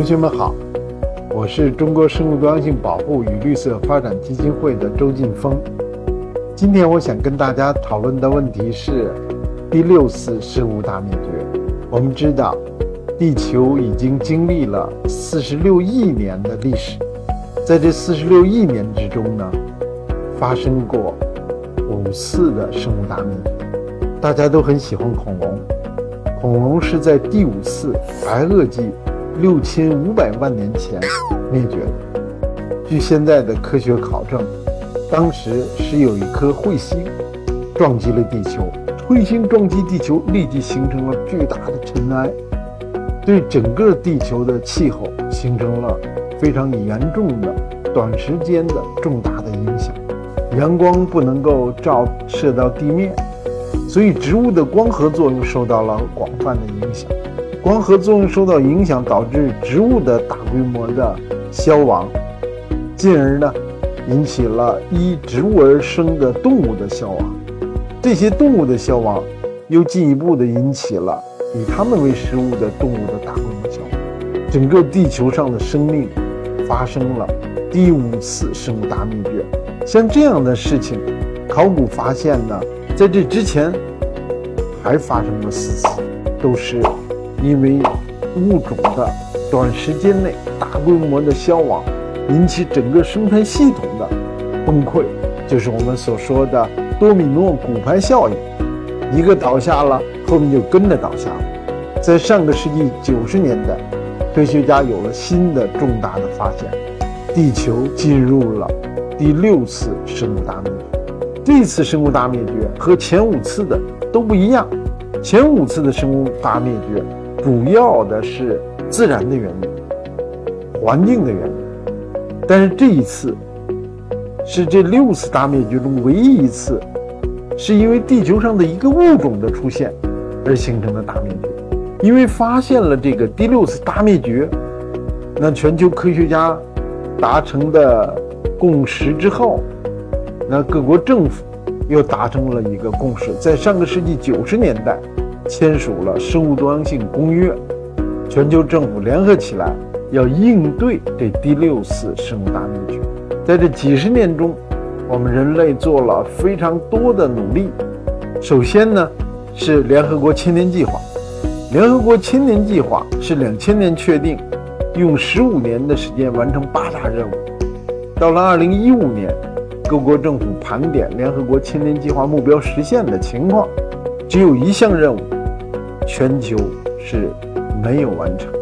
同学们好，我是中国生物多样性保护与绿色发展基金会的周劲峰。今天我想跟大家讨论的问题是第六次生物大灭绝。我们知道，地球已经经历了四十六亿年的历史，在这四十六亿年之中呢，发生过五次的生物大灭绝。大家都很喜欢恐龙，恐龙是在第五次白垩纪。六千五百万年前灭绝的。据现在的科学考证，当时是有一颗彗星撞击了地球，彗星撞击地球，立即形成了巨大的尘埃，对整个地球的气候形成了非常严重的、短时间的重大的影响。阳光不能够照射到地面，所以植物的光合作用受到了广泛的影响。光合作用受到影响，导致植物的大规模的消亡，进而呢，引起了依植物而生的动物的消亡。这些动物的消亡，又进一步的引起了以它们为食物的动物的大规模消亡。整个地球上的生命发生了第五次生物大灭绝。像这样的事情，考古发现呢，在这之前还发生了四次，都是。因为物种的短时间内大规模的消亡，引起整个生态系统的崩溃，就是我们所说的多米诺骨牌效应。一个倒下了，后面就跟着倒下了。在上个世纪九十年代，科学家有了新的重大的发现，地球进入了第六次生物大灭绝。这次生物大灭绝和前五次的都不一样，前五次的生物大灭绝。主要的是自然的原因，环境的原因，但是这一次是这六次大灭绝中唯一一次，是因为地球上的一个物种的出现而形成的大灭绝。因为发现了这个第六次大灭绝，那全球科学家达成的共识之后，那各国政府又达成了一个共识，在上个世纪九十年代。签署了《生物多样性公约》，全球政府联合起来要应对这第六次生物大灭绝。在这几十年中，我们人类做了非常多的努力。首先呢，是联合国千年计划。联合国千年计划是两千年确定，用十五年的时间完成八大任务。到了二零一五年，各国政府盘点联合国千年计划目标实现的情况，只有一项任务。全球是没有完成，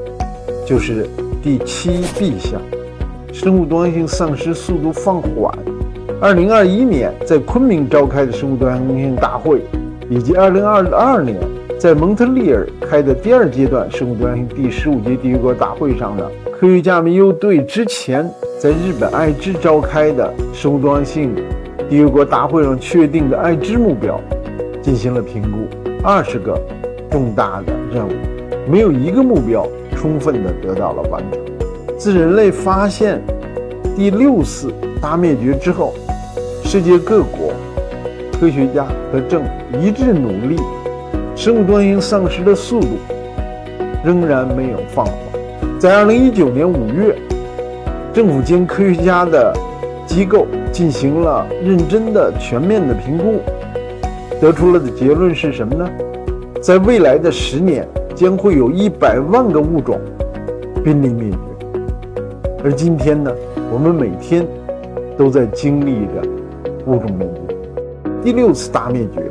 就是第七 B 项，生物多样性丧失速度放缓。二零二一年在昆明召开的生物多样性大会，以及二零二二年在蒙特利尔开的第二阶段生物多样性第十五届缔约国大会上呢，科学家们又对之前在日本爱知召开的生物多样性缔约国大会上确定的爱知目标进行了评估，二十个。重大的任务，没有一个目标充分的得到了完成。自人类发现第六次大灭绝之后，世界各国科学家和政府一致努力，生物多样性丧失的速度仍然没有放缓。在二零一九年五月，政府经科学家的机构进行了认真的、全面的评估，得出了的结论是什么呢？在未来的十年，将会有一百万个物种濒临灭绝。而今天呢，我们每天都在经历着物种灭绝。第六次大灭绝，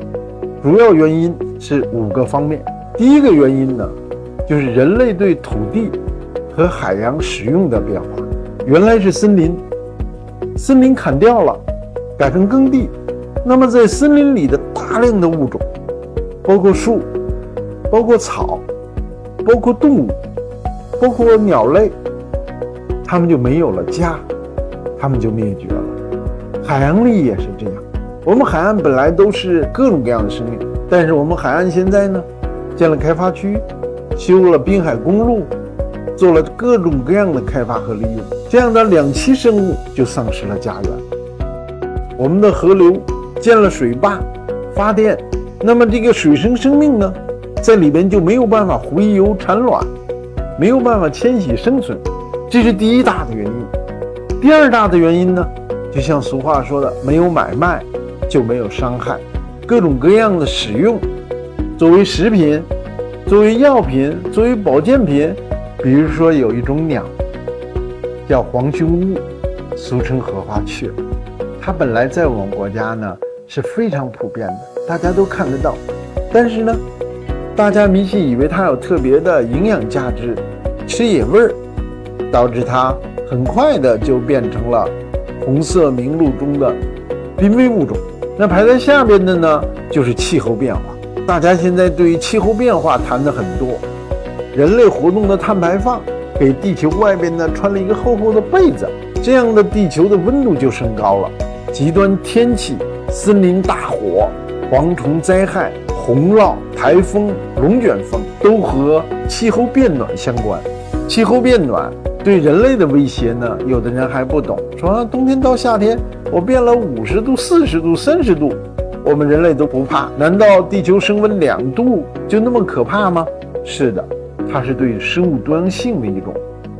主要原因是五个方面。第一个原因呢，就是人类对土地和海洋使用的变化。原来是森林，森林砍掉了，改成耕地，那么在森林里的大量的物种，包括树。包括草，包括动物，包括鸟类，它们就没有了家，它们就灭绝了。海洋里也是这样。我们海岸本来都是各种各样的生命，但是我们海岸现在呢，建了开发区，修了滨海公路，做了各种各样的开发和利用，这样的两栖生物就丧失了家园。我们的河流建了水坝，发电，那么这个水生生命呢？在里边就没有办法洄游产卵，没有办法迁徙生存，这是第一大的原因。第二大的原因呢，就像俗话说的，没有买卖就没有伤害，各种各样的使用，作为食品，作为药品，作为保健品，比如说有一种鸟叫黄胸鹭，俗称荷花雀，它本来在我们国家呢是非常普遍的，大家都看得到，但是呢。大家迷信以为它有特别的营养价值，吃野味儿，导致它很快的就变成了红色名录中的濒危物种。那排在下边的呢，就是气候变化。大家现在对于气候变化谈的很多，人类活动的碳排放给地球外边呢穿了一个厚厚的被子，这样的地球的温度就升高了，极端天气、森林大火、蝗虫灾害。洪涝、台风、龙卷风都和气候变暖相关。气候变暖对人类的威胁呢？有的人还不懂，说啊冬天到夏天，我变了五十度、四十度、三十度，我们人类都不怕。难道地球升温两度就那么可怕吗？是的，它是对生物多样性的一种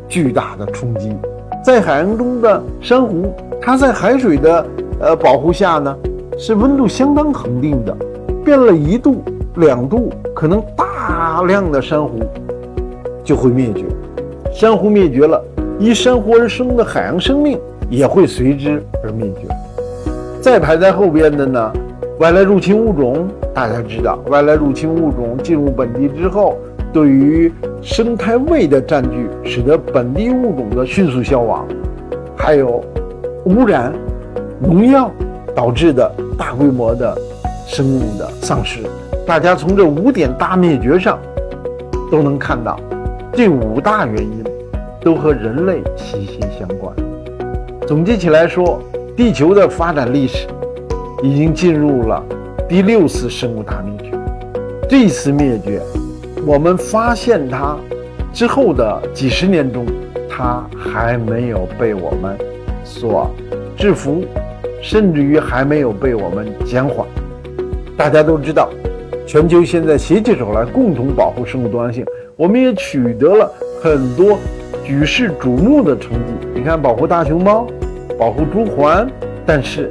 巨大的冲击。在海洋中的珊瑚，它在海水的呃保护下呢，是温度相当恒定的。变了一度、两度，可能大量的珊瑚就会灭绝。珊瑚灭绝了，依珊瑚而生的海洋生命也会随之而灭绝。再排在后边的呢，外来入侵物种，大家知道，外来入侵物种进入本地之后，对于生态位的占据，使得本地物种的迅速消亡，还有污染、农药导致的大规模的。生物的丧失，大家从这五点大灭绝上都能看到，这五大原因都和人类息息相关。总结起来说，地球的发展历史已经进入了第六次生物大灭绝。这次灭绝，我们发现它之后的几十年中，它还没有被我们所制服，甚至于还没有被我们减缓。大家都知道，全球现在携起手来共同保护生物多样性，我们也取得了很多举世瞩目的成绩。你看，保护大熊猫，保护朱鹮，但是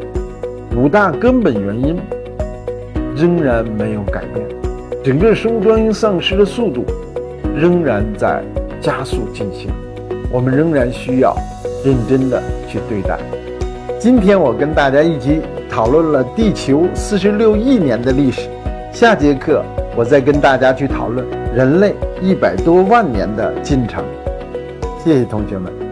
五大根本原因仍然没有改变，整个生物多样性丧失的速度仍然在加速进行，我们仍然需要认真的去对待。今天我跟大家一起。讨论了地球四十六亿年的历史，下节课我再跟大家去讨论人类一百多万年的进程。谢谢同学们。